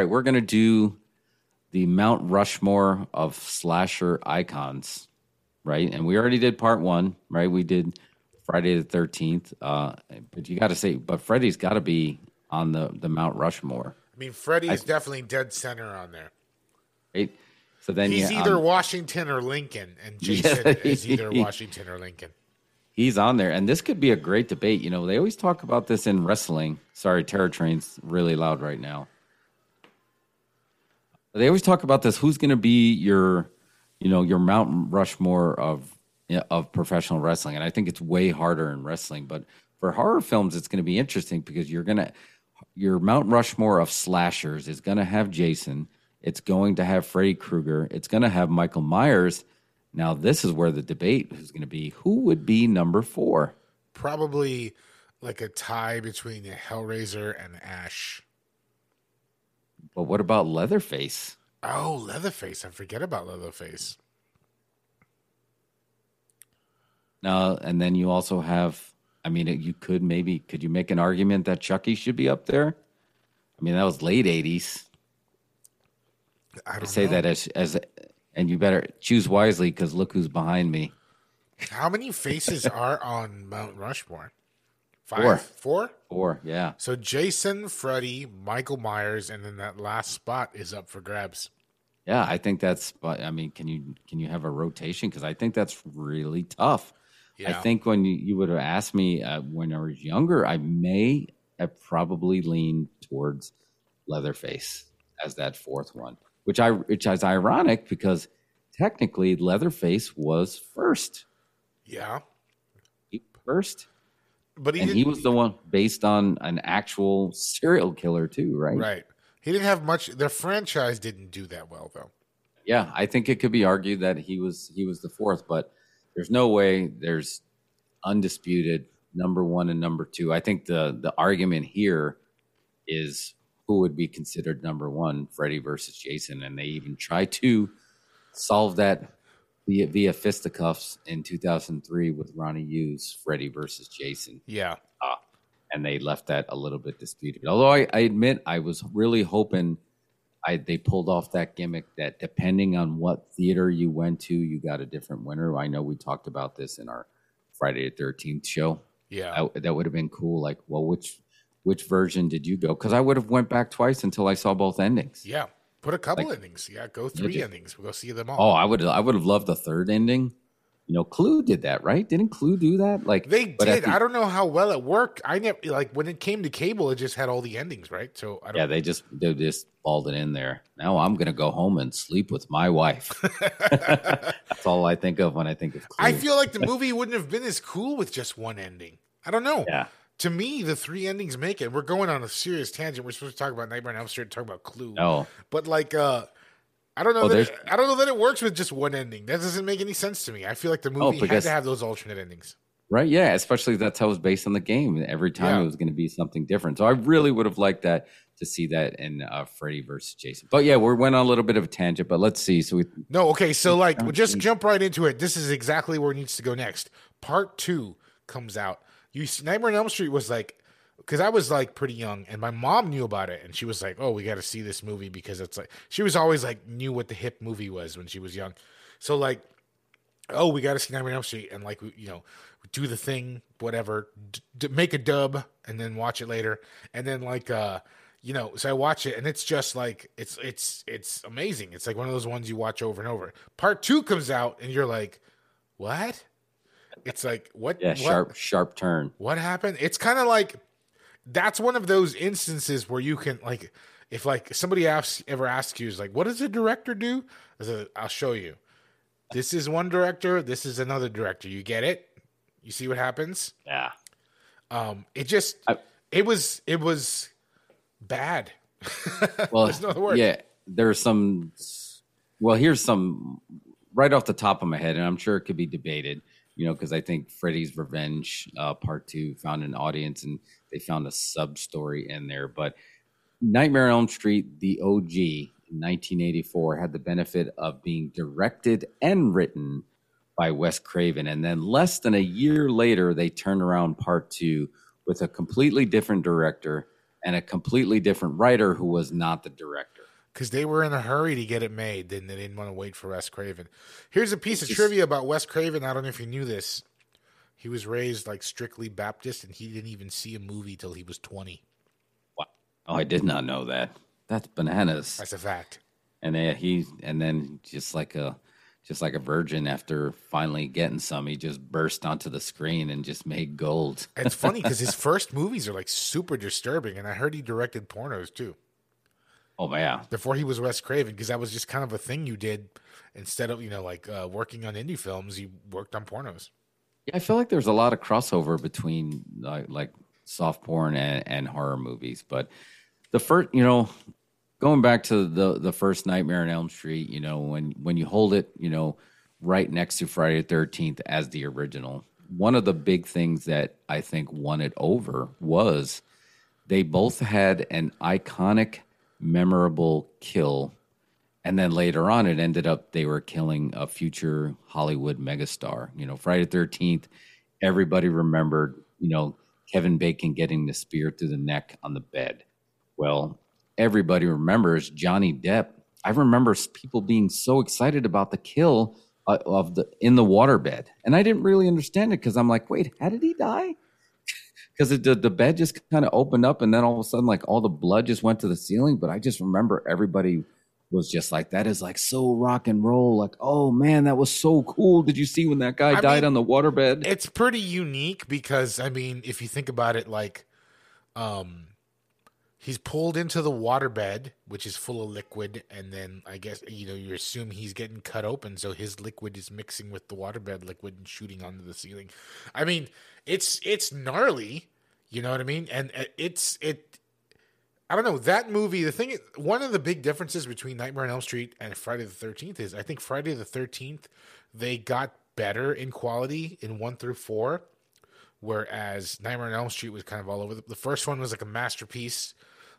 right, we're gonna do the Mount Rushmore of slasher icons, right? And we already did part one, right? We did Friday the Thirteenth, uh, but you got to say, but Freddy's got to be on the the Mount Rushmore, I mean, Freddy is definitely dead center on there. right? So then He's you, either um, Washington or Lincoln, and Jason Yeah. is either Washington or Lincoln. he's on there, and this could be a great debate. You know, they always talk about this in wrestling. Sorry, Terror Train's really loud right now. They always talk about this. Who's going to be your, you know, your Mount Rushmore of of professional wrestling? And I think it's way harder in wrestling, but for horror films, it's going to be interesting because you're going to your Mount Rushmore of slashers is going to have Jason. It's going to have Freddy Krueger. It's going to have Michael Myers. Now, this is where the debate is going to be: who would be number four? Probably like a tie between Hellraiser and Ash. But what about Leatherface? Oh, Leatherface! I forget about Leatherface. Now, and then you also have. I mean, you could maybe could you make an argument that Chucky should be up there? I mean, that was late '80s. I I say know. that as as, and you better choose wisely because look who's behind me. How many faces are on Mount Rushmore? Five, Four. four. Four, yeah. So Jason, Freddy, Michael Myers, and then that last spot is up for grabs. Yeah, I think that's. But I mean, can you can you have a rotation? Because I think that's really tough. Yeah. I think when you, you would have asked me uh, when I was younger, I may have probably leaned towards Leatherface as that fourth one, which I which is ironic because technically Leatherface was first. Yeah, first, but he and he was the one based on an actual serial killer too, right? right. He didn't have much. Their franchise didn't do that well, though. Yeah, I think it could be argued that he was he was the fourth, but there's no way there's undisputed number one and number two. I think the the argument here is who would be considered number one, Freddy versus Jason, and they even try to solve that via, via fisticuffs in 2003 with Ronnie Yu, Freddy versus Jason Yeah, uh, and they left that a little bit disputed. Although I, I admit I was really hoping I they pulled off that gimmick that depending on what theater you went to, you got a different winner. I know we talked about this in our Friday the Thirteenth show. yeah. That, that would have been cool. Like, well, which which version did you go? Because I would have went back twice until I saw both endings. Yeah, put a couple Like- endings. Yeah, go three ju- endings. We'll go see them all. Oh, I would I would have loved the third ending. You know, Clue did that, right? Didn't Clue do that? Like they did. the- I don't know how well it worked. I never like when it came to cable. It just had all the endings, right? So I don't. Yeah, they just they just balled it in there. Now I'm gonna go home and sleep with my wife. That's all I think of when I think of. Clue. I feel like the movie wouldn't have been as cool with just one ending. I don't know. yeah, To me, the three endings make it. We're going on a serious tangent. We're supposed to talk about Nightmare on Elm Street, talk about Clue. no, But like, uh, I don't know. Oh, that it, I don't know that it works with just one ending. That doesn't make any sense to me. I feel like the movie had because- to have those alternate endings. right? Yeah, especially that's how it was based on the game. Every time Yeah. it was going to be something different. So I really would have liked that to see that in uh, Freddy versus Jason. But yeah, we went on a little bit of a tangent. But let's see. So we No, okay, so like Sounds just jump right into it. This is exactly where it needs to go next. Part two comes out. You Nightmare on Elm Street was like because I was like pretty young and my mom knew about it and she was like, Oh, we gotta see this movie because it's like she was always like knew what the hip movie was when she was young. So like oh, we got to see Nightmare on Elm Street, and like you know, do the thing, whatever, d- d- make a dub, and then watch it later, and then like, uh, you know, so I watch it, and it's just like it's it's it's amazing. It's like one of those ones you watch over and over. Part two comes out, and you're like, what? It's like what? yeah, what? sharp sharp turn. what happened it's kind of like that's one of those instances where you can like if like somebody asks ever asks you is like what does a director do I said, i'll show you this is one director this is another director you get it you see what happens Yeah, um it just I- it was it was bad well, There's no other word. yeah, there's some. Well, here's some right off the top of my head, and I'm sure it could be debated. You know, because I think Freddy's Revenge uh, Part Two found an audience, and they found a sub story in there. But Nightmare on Elm Street, the OG, in 1984, had the benefit of being directed and written by Wes Craven, and then less than a year later, they turned around Part Two with a completely different director and a completely different writer who was not the director. Because they were in a hurry to get it made, then they didn't want to wait for Wes Craven. Here's a piece of trivia about Wes Craven. I don't know if you knew this. He was raised like strictly Baptist, and he didn't even see a movie till he was 20. Wow. Oh, I did not know that. That's bananas. That's a fact. And then he, and then just like a, just like a virgin after finally getting some, he just burst onto the screen and just made gold. It's funny because his first movies are like super disturbing, and I heard he directed pornos too. Oh yeah, before he was Wes Craven, because that was just kind of a thing you did instead of you know like uh, working on indie films, you worked on pornos. Yeah, I feel like there's a lot of crossover between like, like soft porn and, and horror movies, but the first, you know, going back to the the first Nightmare on Elm Street, you know, when when you hold it, you know, right next to Friday the Thirteenth as the original, one of the big things that I think won it over was they both had an iconic memorable kill. And then later on, it ended up they were killing a future Hollywood megastar. You know, Friday the 13th, everybody remembered, you know, Kevin Bacon getting the spear through the neck on the bed. Well, everybody remembers Johnny Depp. I remember people being so excited about the kill uh, of the in the waterbed, and I didn't really understand it because I'm like, wait, how did he die? Because the, the bed just kind of opened up and then all of a sudden like all the blood just went to the ceiling but i just remember everybody was just like that is like so rock and roll like oh man that was so cool. Did you see when that guy I died mean, on the waterbed? it's pretty unique because i mean if you think about it like um he's pulled into the waterbed, which is full of liquid, and then I guess you know you assume he's getting cut open, so his liquid is mixing with the waterbed liquid and shooting onto the ceiling. I mean, it's it's gnarly, you know what I mean? And uh, it's it. I don't know that movie. The thing, one of the big differences between Nightmare on Elm Street and Friday the Thirteenth is I think Friday the Thirteenth they got better in quality in one through four whereas Nightmare on Elm Street was kind of all over. The, the first one was like a masterpiece.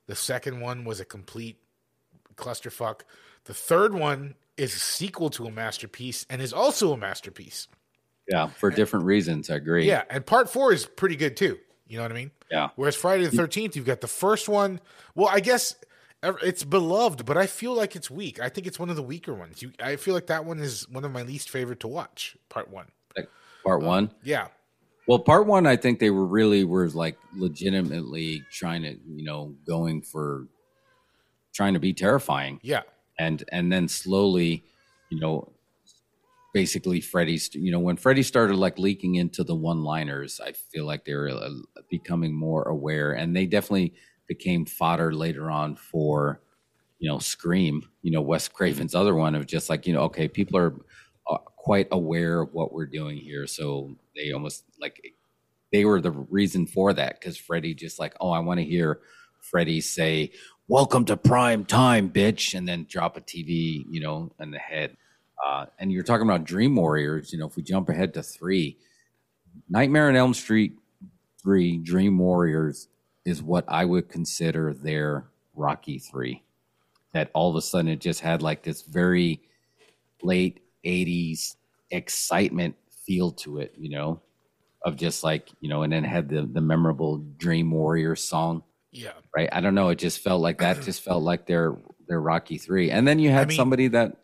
The second one was a complete clusterfuck. The third one is a sequel to a masterpiece and is also a masterpiece. Yeah, for and, different reasons. I agree. Yeah, and part four is pretty good too. You know what I mean? Yeah. Whereas Friday the Thirteenth, you've got the first one. Well, I guess it's beloved, but I feel like it's weak. I think it's one of the weaker ones. You, I feel like that one is one of my least favorite to watch. Part one. Like part one. Uh, yeah. Well, part one, I think they were really were like legitimately trying to, you know, going for trying to be terrifying. Yeah. And and then slowly, you know, basically Freddy's, you know, when Freddy started like leaking into the one-liners, I feel like they were uh, becoming more aware, and they definitely became fodder later on for, you know, Scream. You know, Wes Craven's other one of just like, you know, okay, people are quite aware of what we're doing here, so they almost like they were the reason for that because Freddy just like, oh, I want to hear Freddy say, "Welcome to prime time, bitch," and then drop a TV, you know, in the head. Uh, and you're talking about Dream Warriors. You know, if we jump ahead to three, Nightmare on Elm Street three, Dream Warriors is what I would consider their Rocky three. That all of a sudden it just had like this very late '80s excitement feel to it, you know, of just like, you know, and then had the the memorable Dream Warrior song. Yeah. Right. I don't know. It just felt like that just felt like their their Rocky three. And then you had I mean, somebody that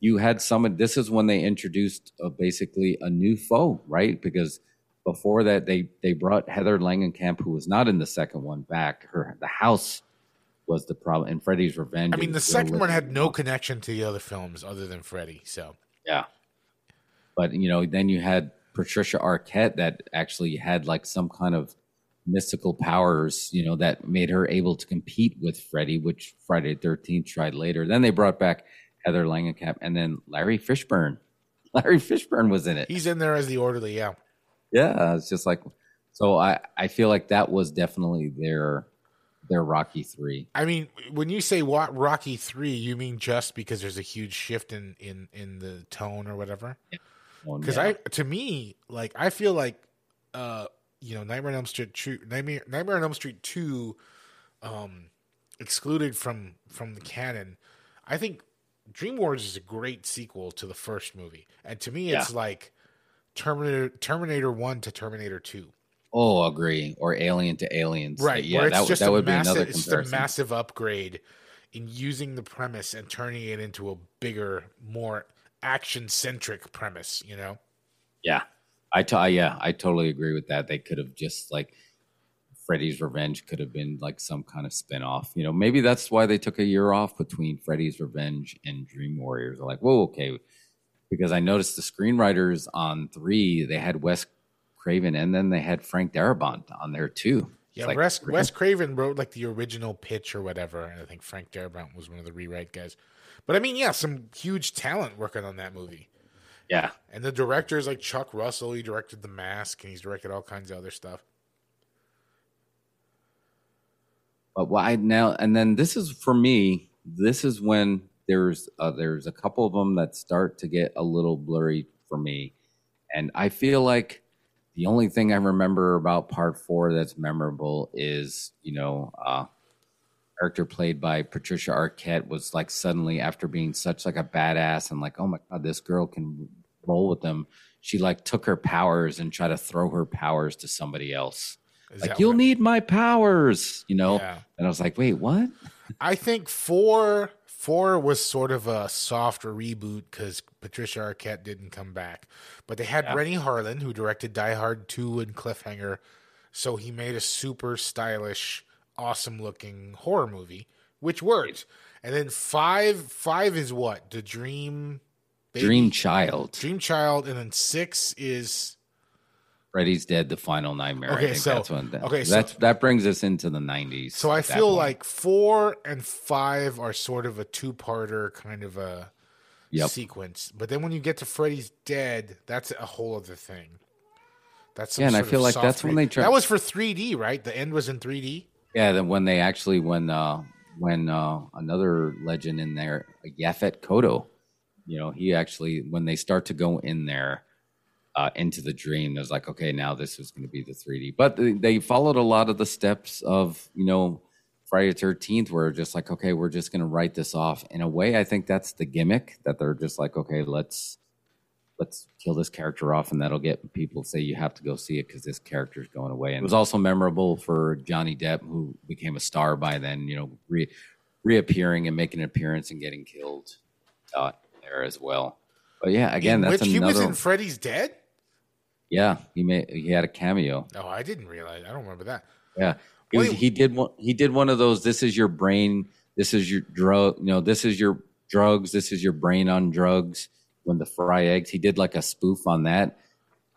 you had someone this is when they introduced uh, basically a new foe, right? Because before that they they brought Heather Langenkamp, who was not in the second one, back. Her the house was the problem, and Freddy's Revenge. I mean, the second one had no connection to the other films other than Freddy. So yeah, but you know, then you had Patricia Arquette that actually had like some kind of mystical powers, you know, that made her able to compete with Freddy, which Friday the 13th tried later. Then they brought back Heather Langenkamp and then Larry Fishburne. Larry Fishburne was in it. He's in there as the orderly, yeah. Yeah, it's just like so I I feel like that was definitely their their Rocky 3. I mean, when you say what Rocky 3, you mean just because there's a huge shift in in in the tone or whatever? Yeah because yeah. I to me like I feel like uh you know Nightmare on Elm Street two, Nightmare Nightmare on Elm Street two um excluded from from the canon. I think Dream Wars is a great sequel to the first movie, and to me, it's yeah. like Terminator Terminator one to Terminator two. Oh, agree. Or Alien to Aliens. Right. Yeah, that, would- just that would be massive, another it's just a massive upgrade in using the premise and turning it into a bigger, more action centric premise. You know. Yeah, I t- yeah, I totally agree with that. They could have just like Freddy's Revenge could have been like some kind of spin-off. You know, maybe that's why they took a year off between Freddy's Revenge and Dream Warriors. They're like, whoa, okay, because I noticed the screenwriters on three they had Wes Craven and then they had Frank Darabont on there too. Yeah, like, Wes. Wes Craven wrote like the original pitch or whatever, and I think Frank Darabont was one of the rewrite guys. But I mean, yeah, some huge talent working on that movie. yeah, And the director is like Chuck Russell. He directed The Mask, and he's directed all kinds of other stuff. But why now? And then this is for me. This is when there's uh, there's a couple of them that start to get a little blurry for me, and I feel like the only thing I remember about part four that's memorable is you know uh, character played by Patricia Arquette was like suddenly after being such like a badass and like oh my god this girl can roll with them. She like took her powers and tried to throw her powers to somebody else. Is Like you'll need my powers, you know. Yeah. And I was like, wait, what? I think four four was sort of a soft reboot because Patricia Arquette didn't come back, but they had Yeah. Renny Harlin who directed Die Hard two and Cliffhanger, so he made a super stylish, awesome looking horror movie, which worked. And then five five is what the Dream Baby? Dream Child. Dream Child, and then six is Freddy's Dead, the final nightmare. Okay, I think so- that's when that, okay, so- that's, that brings us into the 90s. So I feel point. like four and five are sort of a two parter kind of a Yep. sequence. But then when you get to Freddy's Dead, that's a whole other thing. That's Yeah, and I feel like that's when they try- That was for 3D, right? The end was in 3D. Yeah, then when they actually when uh when uh another legend in there, Yaphet Kotto, you know, he actually when they start to go in there uh into the dream, It was like, okay, now this is going to be the 3D. But they, they followed a lot of the steps of, you know, Friday the 13th where just like, okay, we're just going to write this off. In a way, I think that's the gimmick that they're just like, okay, let's let's kill this character off and that'll get people say you have to go see it because this character's going away and it was also memorable for johnny depp who became a star by then you know re- reappearing and making an appearance and getting killed uh, there as well but yeah again in that's which he another was in Freddy's Dead. Yeah he made he had a cameo Oh, I didn't realize. I don't remember that. yeah he, was, he did one he did one of those this is your brain this is your drug you know this is your drugs this is your brain on drugs when the fry eggs he did like a spoof on that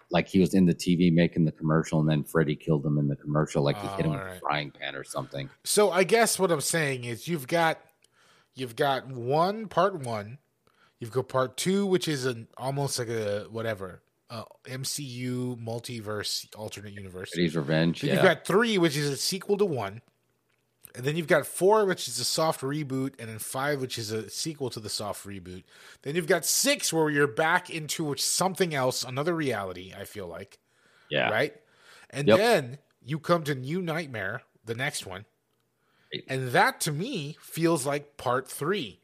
like he was in the tv making the commercial and then freddy killed him in the commercial like he hit him Oh, with a frying pan or something So I guess what I'm saying is you've got you've got one part one, you've got part two, which is an almost like a whatever uh, MCU multiverse alternate universe. freddy's revenge Then yeah you've got three, which is a sequel to one. And then you've got four, which is a soft reboot, and then five, which is a sequel to the soft reboot. Then you've got six, where you're back into something else, another reality. I feel like, yeah right? And Yep. then you come to New Nightmare, the next one, and that to me feels like part three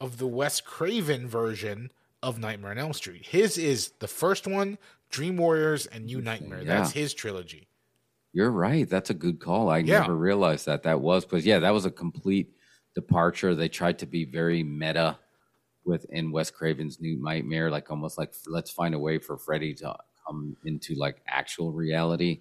of the Wes Craven version of Nightmare on Elm Street. His is the first one, Dream Warriors, and New Nightmare. Yeah. That's his trilogy. You're right. That's a good call. I Yeah. never realized that that was because yeah, that was a complete departure. They tried to be very meta within Wes Craven's New Nightmare, like almost like let's find a way for Freddy to come into like actual reality.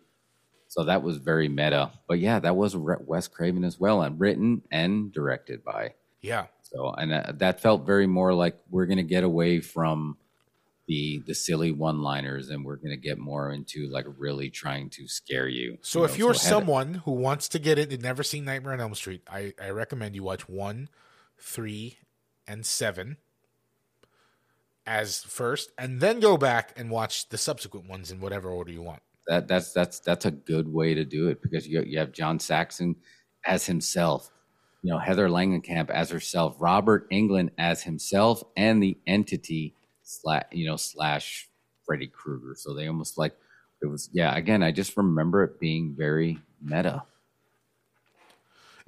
So that was very meta. But yeah, that was Wes Craven as well, and written and directed by. Yeah. So and uh, that felt very more like we're gonna get away from the the silly one liners and we're gonna get more into like really trying to scare you. So you if know, you're had- someone who wants to get it and never seen Nightmare on Elm Street, I, I recommend you watch one, three, and seven as first, and then go back and watch the subsequent ones in whatever order you want. that that's that's that's a good way to do it because you you have John Saxon as himself, you know Heather Langenkamp as herself, Robert Englund as himself, and the entity slash you know slash Freddy Krueger. So they almost like it was yeah. Again, I just remember it being very meta.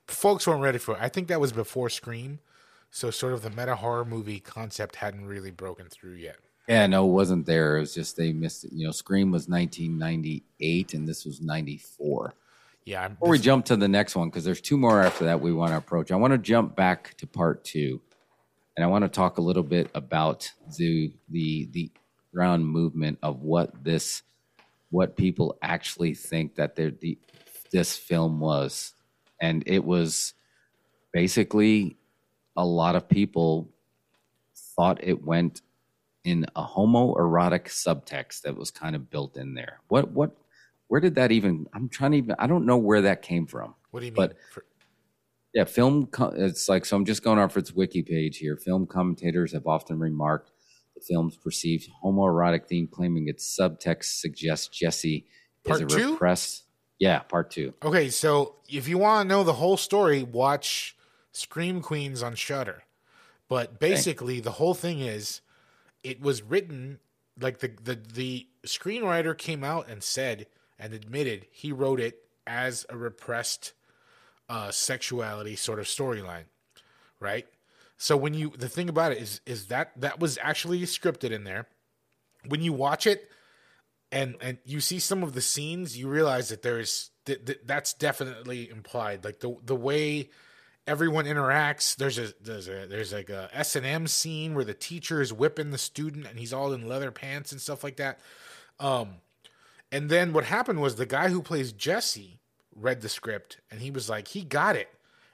Folks weren't ready for it. I think that was before Scream, so sort of the meta horror movie concept hadn't really broken through yet. Yeah, no, it wasn't there. It was just they missed it. You know, Scream was 1998 and this was 94. Yeah, I'm, Before we jump to the next one, because there's two more after that we want to approach, I want to jump back to part two, and I want to talk a little bit about the the the ground movement of what this, what people actually think that they're the this film was, and it was basically a lot of people thought it went in a homoerotic subtext that was kind of built in there. What what where did that even i'm trying to even i don't know where that came from what do you mean? but- For- yeah film it's like so i'm just going off its wiki page here film commentators have often remarked the film's perceived homoerotic theme claiming its subtext suggests jesse is a Part two? repressed yeah part two okay, so if you want to know the whole story, watch Scream Queens on Shudder. But basically, the whole thing is, it was written like the the the screenwriter came out and said and admitted he wrote it as a repressed uh, sexuality sort of storyline, right? So when you the thing about it is is that that was actually scripted in there. When you watch it and and you see some of the scenes, you realize that there's that, that that's definitely implied. Like the the way everyone interacts. There's a there's a there's like a S and M scene where the teacher is whipping the student and he's all in leather pants and stuff like that. Um, and then what happened was the guy who plays Jesse read the script and he was like, he got it.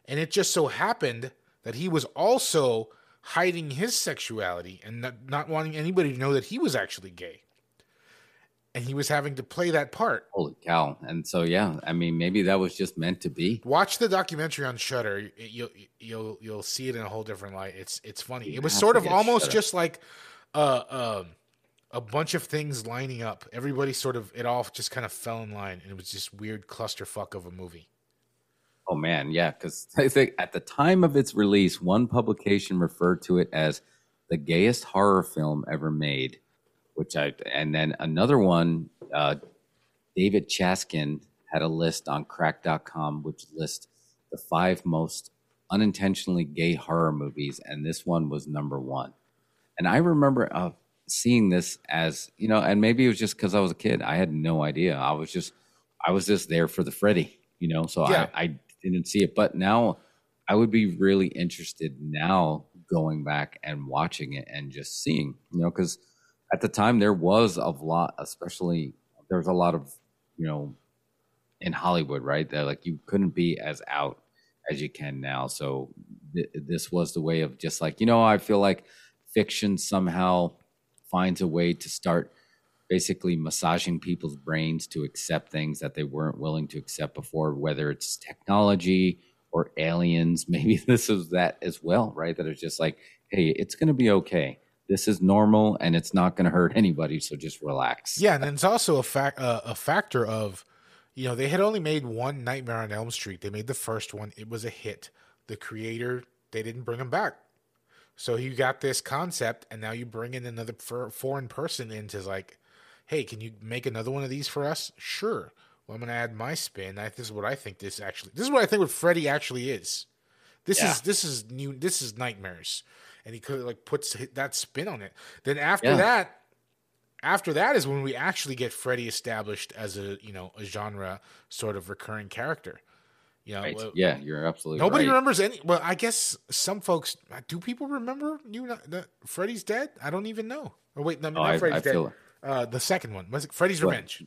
And it just so happened that he was also hiding his sexuality and not, not wanting anybody to know that he was actually gay. And he was having to play that part. holy cow and so yeah i mean maybe that was just meant to be Watch the documentary on Shudder. You'll you'll you'll see it in a whole different light. It's it's funny. You It was sort of almost Shudder. just like uh, um, a bunch of things lining up. Everybody sort of it all just kind of fell in line, and it was just weird clusterfuck of a movie. Oh man, yeah, because I think at the time of its release, one publication referred to it as the gayest horror film ever made, which I and then another one, uh, David Chaskin had a list on Crack.com which lists the five most unintentionally gay horror movies, and this one was number one. And I remember uh, seeing this as you know, and maybe it was just because I was a kid. I had no idea. I was just, I was just there for the Freddy, you know. So Yeah. I, I didn't see it, but now I would be really interested now going back and watching it and just seeing, you know, because at the time there was a lot, especially there was a lot of, you know, in Hollywood, right? That like you couldn't be as out as you can now. So th- this was the way of just like, you know, I feel like fiction somehow finds a way to start basically massaging people's brains to accept things that they weren't willing to accept before, whether it's technology or aliens. Maybe this is that as well, right? That it's just like, hey, it's going to be okay. This is normal and it's not going to hurt anybody. So just relax. Yeah, and it's also a fact uh, a factor of, you know, they had only made one Nightmare on Elm Street. They made the first one; it was a hit. The creator they didn't bring him back, so you got this concept, and now you bring in another for, foreign person into like, hey, can you make another one of these for us? Sure. Well, I'm going to add my spin. I, this is what I think. This actually, this is what I think. What Freddy actually is. This Yeah. is this is new. This is nightmares, and he could like puts that spin on it. Then after Yeah. that, after that is when we actually get Freddy established as a you know a genre sort of recurring character. You know, Right. well, Yeah, you're absolutely nobody right. remembers any. Well, I guess some folks do. People remember you know, that Freddy's dead. I don't even know. Oh wait, no, Oh, not I- Freddy's I dead. feel- Uh, the second one was it Freddy's What? Revenge.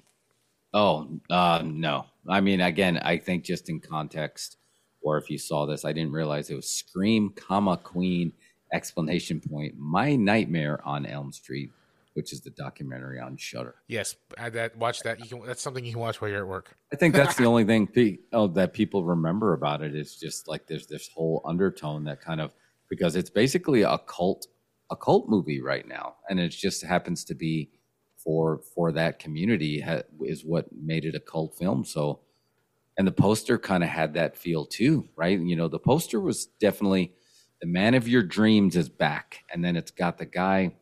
Oh, uh, no. I mean, again, I think just in context, or if you saw this, I didn't realize it was Scream, comma Queen explanation point. My nightmare on Elm Street, which is the documentary on Shudder. Yes, add that. Watch that. You can. That's something you can watch while you're at work. I think that's the only thing pe- oh, that people remember about it is just like there's this whole undertone that kind of because it's basically a cult a cult movie right now, and it just happens to be for for that community ha, is what made it a cult film. So, and the poster kind of had that feel too, right? You know, the poster was definitely the man of your dreams is back, and then it's got the guy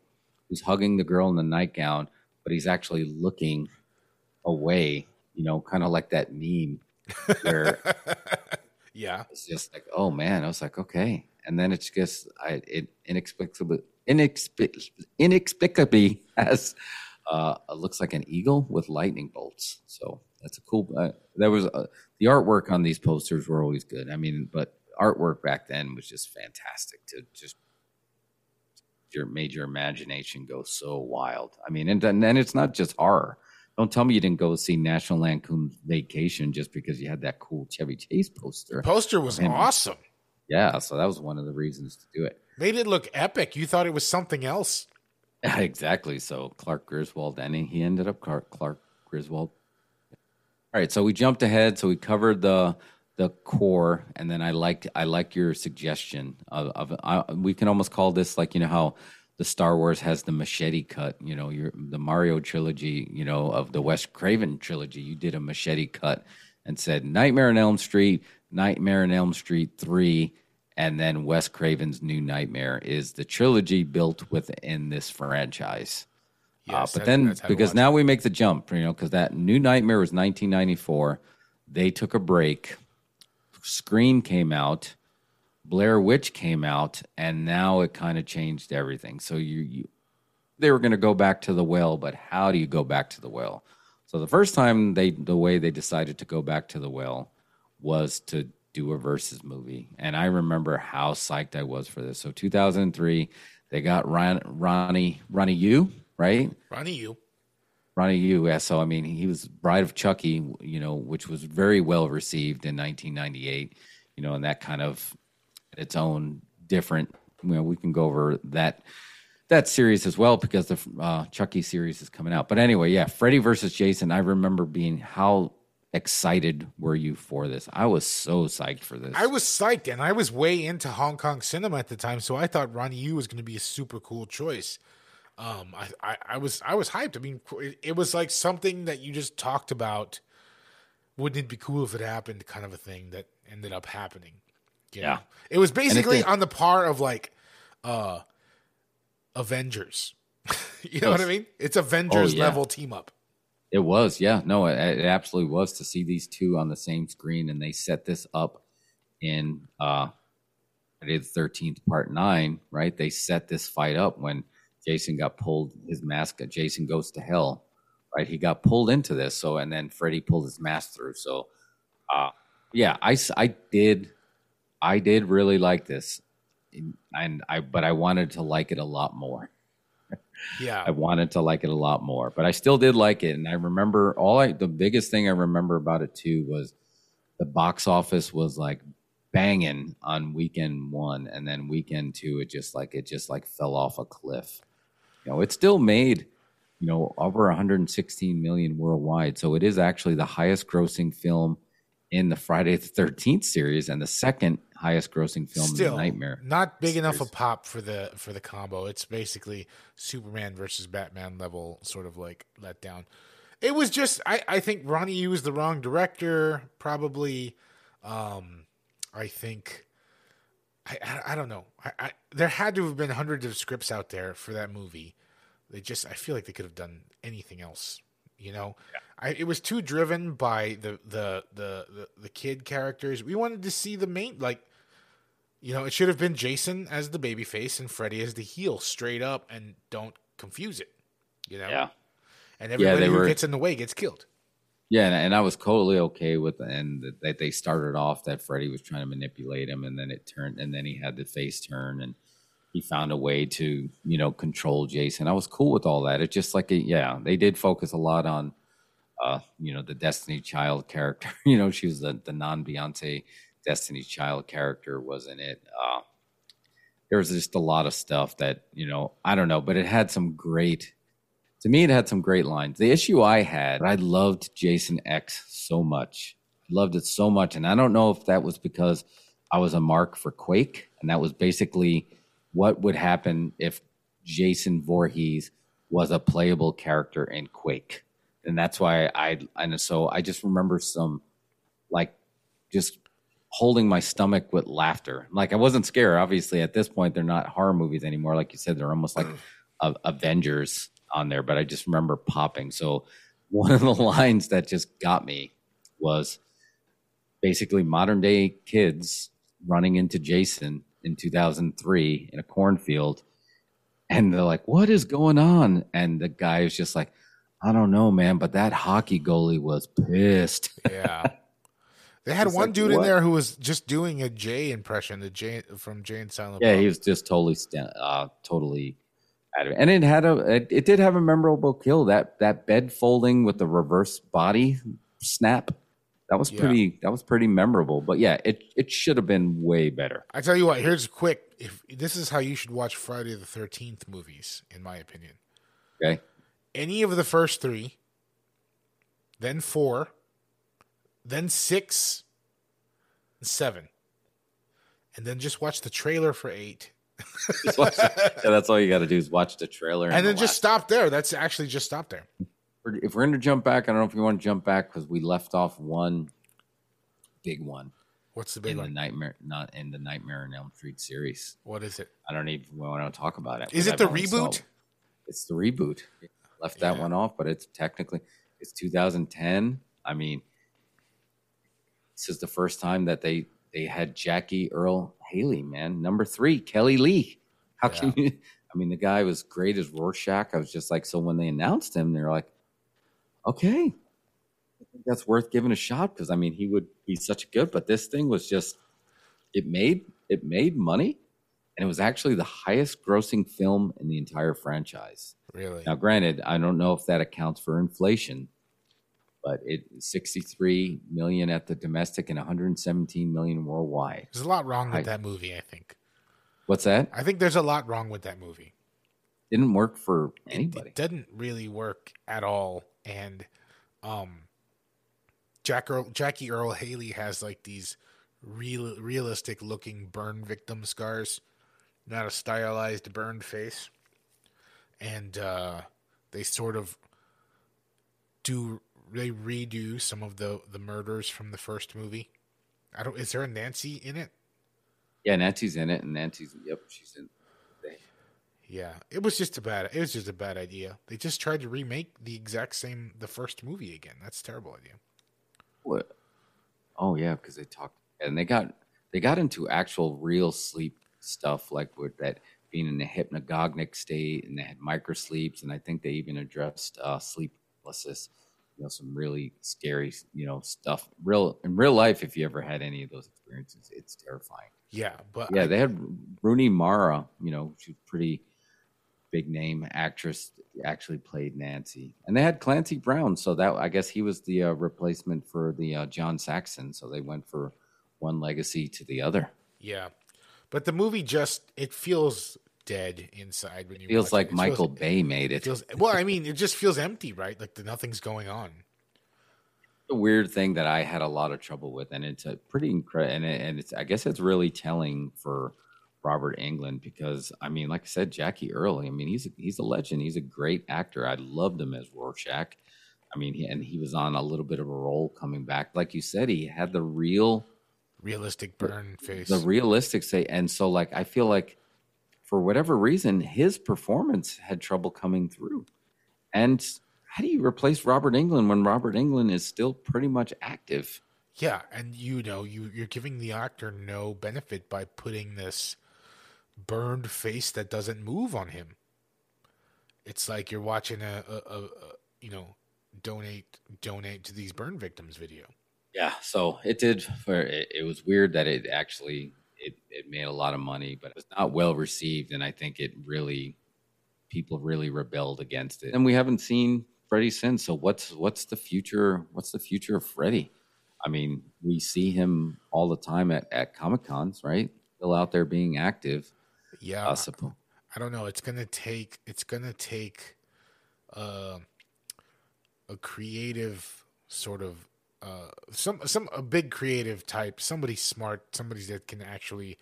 who's hugging the girl in the nightgown, but he's actually looking away, you know, kind of like that meme where yeah. it's just like, oh man, I was like, okay. and then it's just I, it inexplicably inexplic- inexplicably has uh, looks like an eagle with lightning bolts. So that's a cool. Uh, there was uh, the artwork on these posters were always good. I mean, but artwork back then was just fantastic to just your made your imagination go so wild. I mean, and and it's not just horror. Don't tell me you didn't go see National Lampoon Vacation just because you had that cool Chevy Chase poster. Poster was and, awesome. Yeah, so that was one of the reasons to do it. Made it look epic. You thought it was something else. Exactly. So Clark Griswold, and he ended up Clark, Clark Griswold. All right, so we jumped ahead. So we covered the the core, and then I liked I like your suggestion of, of I, we can almost call this like you know how the Star Wars has the machete cut. You know, your the Mario trilogy. You know, of the Wes Craven trilogy, you did a machete cut and said Nightmare on Elm Street, Nightmare on Elm Street three, and then Wes Craven's New Nightmare is the trilogy built within this franchise. Uh, yes, uh, but then because now we make the jump, you know, because that New Nightmare was 1994. They took a break. Scream came out. Blair Witch came out, and now it kind of changed everything. So you, you they were going to go back to the well, but how do you go back to the well? So the first time they, the way they decided to go back to the well was to do a versus movie, and I remember how psyched I was for this. So 2003, they got Ron, Ronnie Ronnie you right? Ronnie Yu. Ronnie Yu, yeah. So I mean, he was Bride of Chucky, you know, which was very well received in 1998. You know, and that kind of its own different. You know, we can go over that that series as well because the uh, Chucky series is coming out. But anyway, yeah, Freddy versus Jason. I remember being how excited were you for this? I was so psyched for this. I was psyched, and I was way into Hong Kong cinema at the time, so I thought Ronnie Yu was going to be a super cool choice. Um, I, I, I was I was hyped. I mean, it, it was like something that you just talked about. Wouldn't it be cool if it happened? Kind of a thing that ended up happening. You yeah, it was basically on the par of like uh Avengers. you know what I mean? It's Avengers oh, yeah. level team up. It was, yeah. No, it, it, absolutely was to see these two on the same screen, and they set this up in uh, Friday the Thirteenth Part Nine. Right? They set this fight up when Jason got pulled. His mask. Jason goes to hell. Right? He got pulled into this. So, and then Freddy pulled his mask through. So, uh, yeah, I I did, I did really like this, and I but I wanted to like it a lot more. Yeah. I wanted to like it a lot more, but I still did like it. And I remember all I, the biggest thing I remember about it too was the box office was like banging on weekend one. And then weekend two, it just like, it just like fell off a cliff. You know, it still made, you know, over 116 million worldwide. So it is actually the highest grossing film in the Friday the 13th series and the second highest grossing film Still, Nightmare. Not big enough a pop for the for the combo. It's basically Superman versus Batman level sort of like letdown. It was just I, I think Ronnie Yu was the wrong director, probably um I think I, I, I don't know. I, I there had to have been hundreds of scripts out there for that movie. They just I feel like they could have done anything else. You know, yeah. I, it was too driven by the, the the the the kid characters. We wanted to see the main like you know, it should have been Jason as the baby face and Freddy as the heel, straight up, and don't confuse it. You know, yeah. And everybody yeah, who were, gets in the way gets killed. Yeah, and, I was totally okay with and that they started off that Freddy was trying to manipulate him, and then it turned, and then he had the face turn, and he found a way to you know control Jason. I was cool with all that. It just like a, yeah, they did focus a lot on. Uh, you know the Destiny Child character. You know she was the the non Beyonce Destiny Child character was in it. Uh, there was just a lot of stuff that you know I don't know, but it had some great. To me, it had some great lines. The issue I had, I loved Jason X so much, loved it so much, and I don't know if that was because I was a mark for Quake, and that was basically what would happen if Jason Voorhees was a playable character in Quake, and that's why I and so I just remember some like just holding my stomach with laughter. Like I wasn't scared. Obviously, at this point, they're not horror movies anymore. Like you said, they're almost like Avengers on there. But I just remember popping. So one of the lines that just got me was basically modern day kids running into Jason in 2003 in a cornfield, and they're like, "What is going on?" And the guy is just like, "I don't know, man, but that hockey goalie was pissed." Yeah. They had It's one like, dude in there who was just doing a Jay impression, the Jay from Jay and Silent yeah, Bob. he was just totally, sta- uh, totally. Out of it. And it had a, it, it did have a memorable kill. That that bed folding with the reverse body snap, that was Yeah. pretty. That was pretty memorable. But yeah, it it should have been way better. I tell you what, here's a quick. If this is how you should watch Friday the Thirteenth movies, in my opinion. Okay. Any of the first three, then four, then six, seven, and then just watch the trailer for eight, Just watch yeah, that's all you got to do is watch the trailer, and then the just stop there. That's actually just stop there. if we're going to jump back, I don't know if you want to jump back because we left off one big one What's the big in the one? nightmare, not in the Nightmare on Elm Street series. What is it? I don't even want to talk about it. Is it the I've only saw- reboot? It's the reboot. Left that Yeah. one off, but it's technically it's 2010. I mean, this is the first time that they they had Jackie Earle Haley, man, number three, Kelly Lee. How can you? I mean, the guy was great as Rorschach. I was just like, so when they announced him, they're like, okay, I think that's worth giving a shot because I mean, he would be such a good. But this thing was just it made it made money, and it was actually the highest grossing film in the entire franchise. Really? Now, granted, I don't know if that accounts for inflation, but it 63 million at the domestic and 117 million worldwide. There's a lot wrong with I- that movie. I think. What's that? I think there's a lot wrong with that movie. Didn't work for anybody. It, doesn't really work at all. And um Jack Earl, Jackie Earle Haley has like these real realistic looking burn victim scars, not a stylized burned face. And uh they sort of do they redo some of the the murders from the first movie. I don't is there a Nancy in it? Yeah, Nancy's in it, and Nancy's yep, she's in. Yeah, it was just a bad. It was just a bad idea. They just tried to remake the exact same the first movie again. That's a terrible idea. What? Oh yeah, because they talked and they got they got into actual real sleep stuff, like with that being in a hypnagogic state, and they had micro sleeps, and I think they even addressed uh, sleeplessness. You know, some really scary, you know, stuff. Real in real life, if you ever had any of those experiences, it's terrifying. Yeah, but Yeah, I- they had Rooney Mara. You know, she's pretty big name actress. Actually played Nancy, and they had Clancy Brown. So that I guess he was the uh, replacement for the uh, John Saxon. So they went for one legacy to the other. yeah, but the movie just it feels dead inside when you Feels like it. It Michael feels, Bay made it it. feels well. I mean, it just feels empty, right? Like the, nothing's going on. The weird thing that I had a lot of trouble with, and it's a pretty incredible, and, it, and it's I guess it's really telling for Robert Englund because I mean, like I said, Jackie Earle. I mean, he's a, he's a legend. He's a great actor. I loved him as Rorschach. I mean, he, and he was on a little bit of a role coming back, like you said. He had the real, Realistic burn face. the realistic say, and so like I feel like for whatever reason, his performance had trouble coming through. And how do you replace Robert Englund when Robert Englund is still pretty much active? yeah, and you know you you're giving the actor no benefit by putting this burned face that doesn't move on him. It's like you're watching a, a, a, a you know donate donate to these burn victims video. Yeah, so it did. For it, it was weird that it actually it it made a lot of money, but it was not well received, and I think it really people really rebelled against it. And we haven't seen Freddy since. So what's what's the future? What's the future of Freddy? I mean, we see him all the time at at comic cons, right? Still out there being active. Yeah, I suppose. I don't know. It's gonna take. It's gonna take uh, a creative sort of uh, some some a big creative type. Somebody smart. Somebody that can actually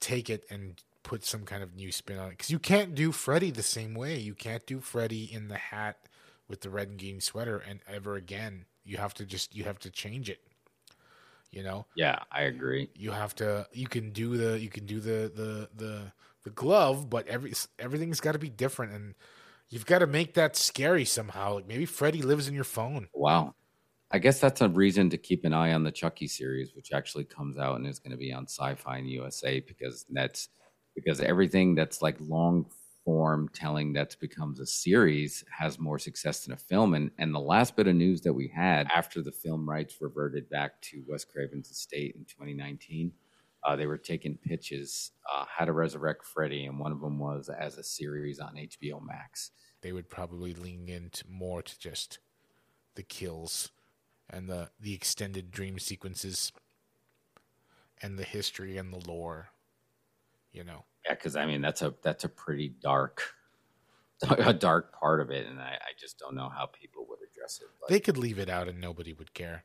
take it and put some kind of new spin on it. Because you can't do Freddy the same way. You can't do Freddy in the hat with the red and green sweater and ever again. You have to just you have to change it. You know Yeah, I agree. you have to you can do the you can do the the the the glove but every everything's got to be different and you've got to make that scary somehow like maybe freddy lives in your phone Wow. I guess that's a reason to keep an eye on the Chucky series, which actually comes out and is going to be on Sci-Fi and USA because that's because everything that's like long form telling that becomes a series has more success than a film. And and the last bit of news that we had after the film rights reverted back to Wes Craven's estate in 2019, uh, they were taking pitches uh, how to resurrect Freddy, and one of them was as a series on HBO Max. They would probably lean into more to just the kills and the the extended dream sequences and the history and the lore. You know. Yeah, because I mean that's a that's a pretty dark, a dark part of it, and I, I just don't know how people would address it. But. They could leave it out and nobody would care.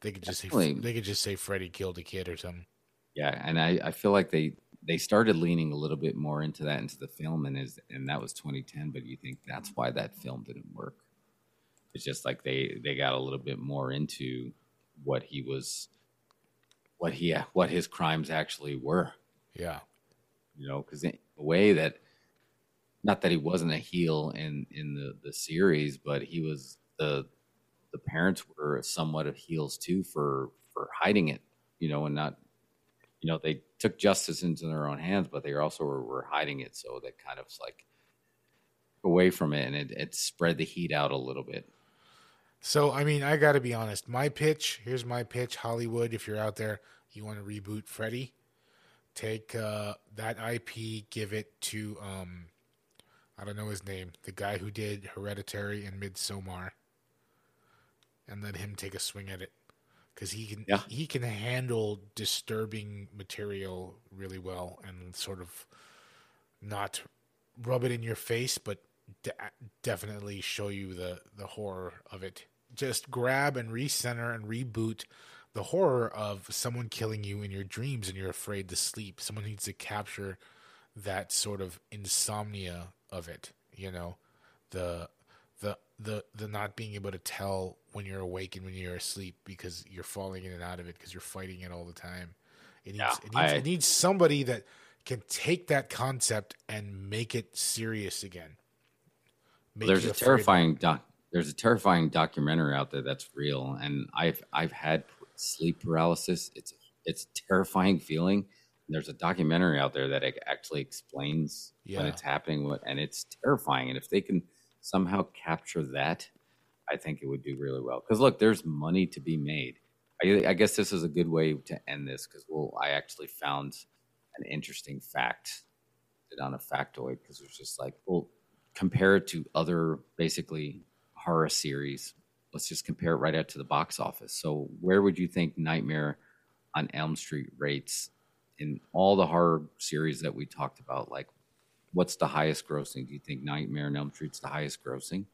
They could just Definitely. say they could just say Freddy killed a kid or something. Yeah, and I, I feel like they they started leaning a little bit more into that into the film, and is and that was 2010. But you think that's why that film didn't work? It's just like they they got a little bit more into what he was, what he what his crimes actually were. Yeah, you know, because the way that not that he wasn't a heel in in the the series, but he was the the parents were somewhat of heels too for for hiding it, you know, and not you know they took justice into their own hands, but they also were, were hiding it, so they kind of like away from it, and it, it spread the heat out a little bit. So, I mean, I got to be honest. My pitch here's my pitch Hollywood, if you're out there, you want to reboot Freddy, take uh, that IP, give it to, um, I don't know his name, the guy who did Hereditary and Midsommar, and let him take a swing at it. Because he can yeah. he can handle disturbing material really well and sort of not rub it in your face, but de- definitely show you the the horror of it just grab and recenter and reboot the horror of someone killing you in your dreams and you're afraid to sleep. Someone needs to capture that sort of insomnia of it, you know, the the the the not being able to tell when you're awake and when you're asleep because you're falling in and out of it because you're fighting it all the time. It needs, yeah, it, needs I, it needs somebody that can take that concept and make it serious again. There's a terrifying doc there's a terrifying documentary out there that's real, and I've I've had sleep paralysis. It's it's a terrifying feeling. There's a documentary out there that actually explains yeah. when it's happening, and it's terrifying. And if they can somehow capture that, I think it would do really well. Because look, there's money to be made. I, I guess this is a good way to end this because well, I actually found an interesting fact on a factoid because it's just like, well, compare it to other basically horror series. Let's just compare it right out to the box office. So, where would you think Nightmare on Elm Street rates in all the horror series that we talked about? Like, what's the highest grossing? Do you think Nightmare on Elm Street's the highest grossing?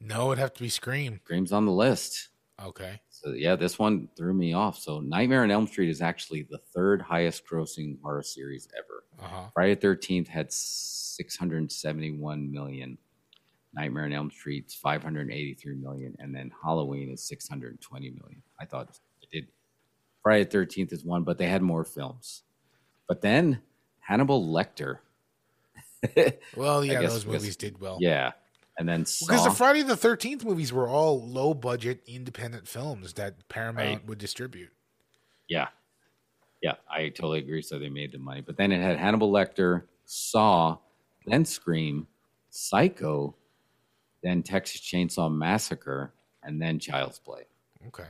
No, it'd have to be Scream. Scream's on the list. Okay. So yeah, this one threw me off. So Nightmare on Elm Street is actually the third highest grossing horror series ever. Uh-huh. Friday the Thirteenth had six hundred seventy-one million. Nightmare on Elm Street's 583 million, and then Halloween is 620 million. I thought it did. Friday the 13th is one, but they had more films. But then Hannibal Lecter. well, yeah, those movies did well. Yeah. And then Saw. because the Friday the 13th movies were all low budget independent films that Paramount right. would distribute. Yeah. Yeah, I totally agree. So they made the money. But then it had Hannibal Lecter, Saw, then Scream, Psycho, then Texas Chainsaw Massacre, and then Child's Play. Okay.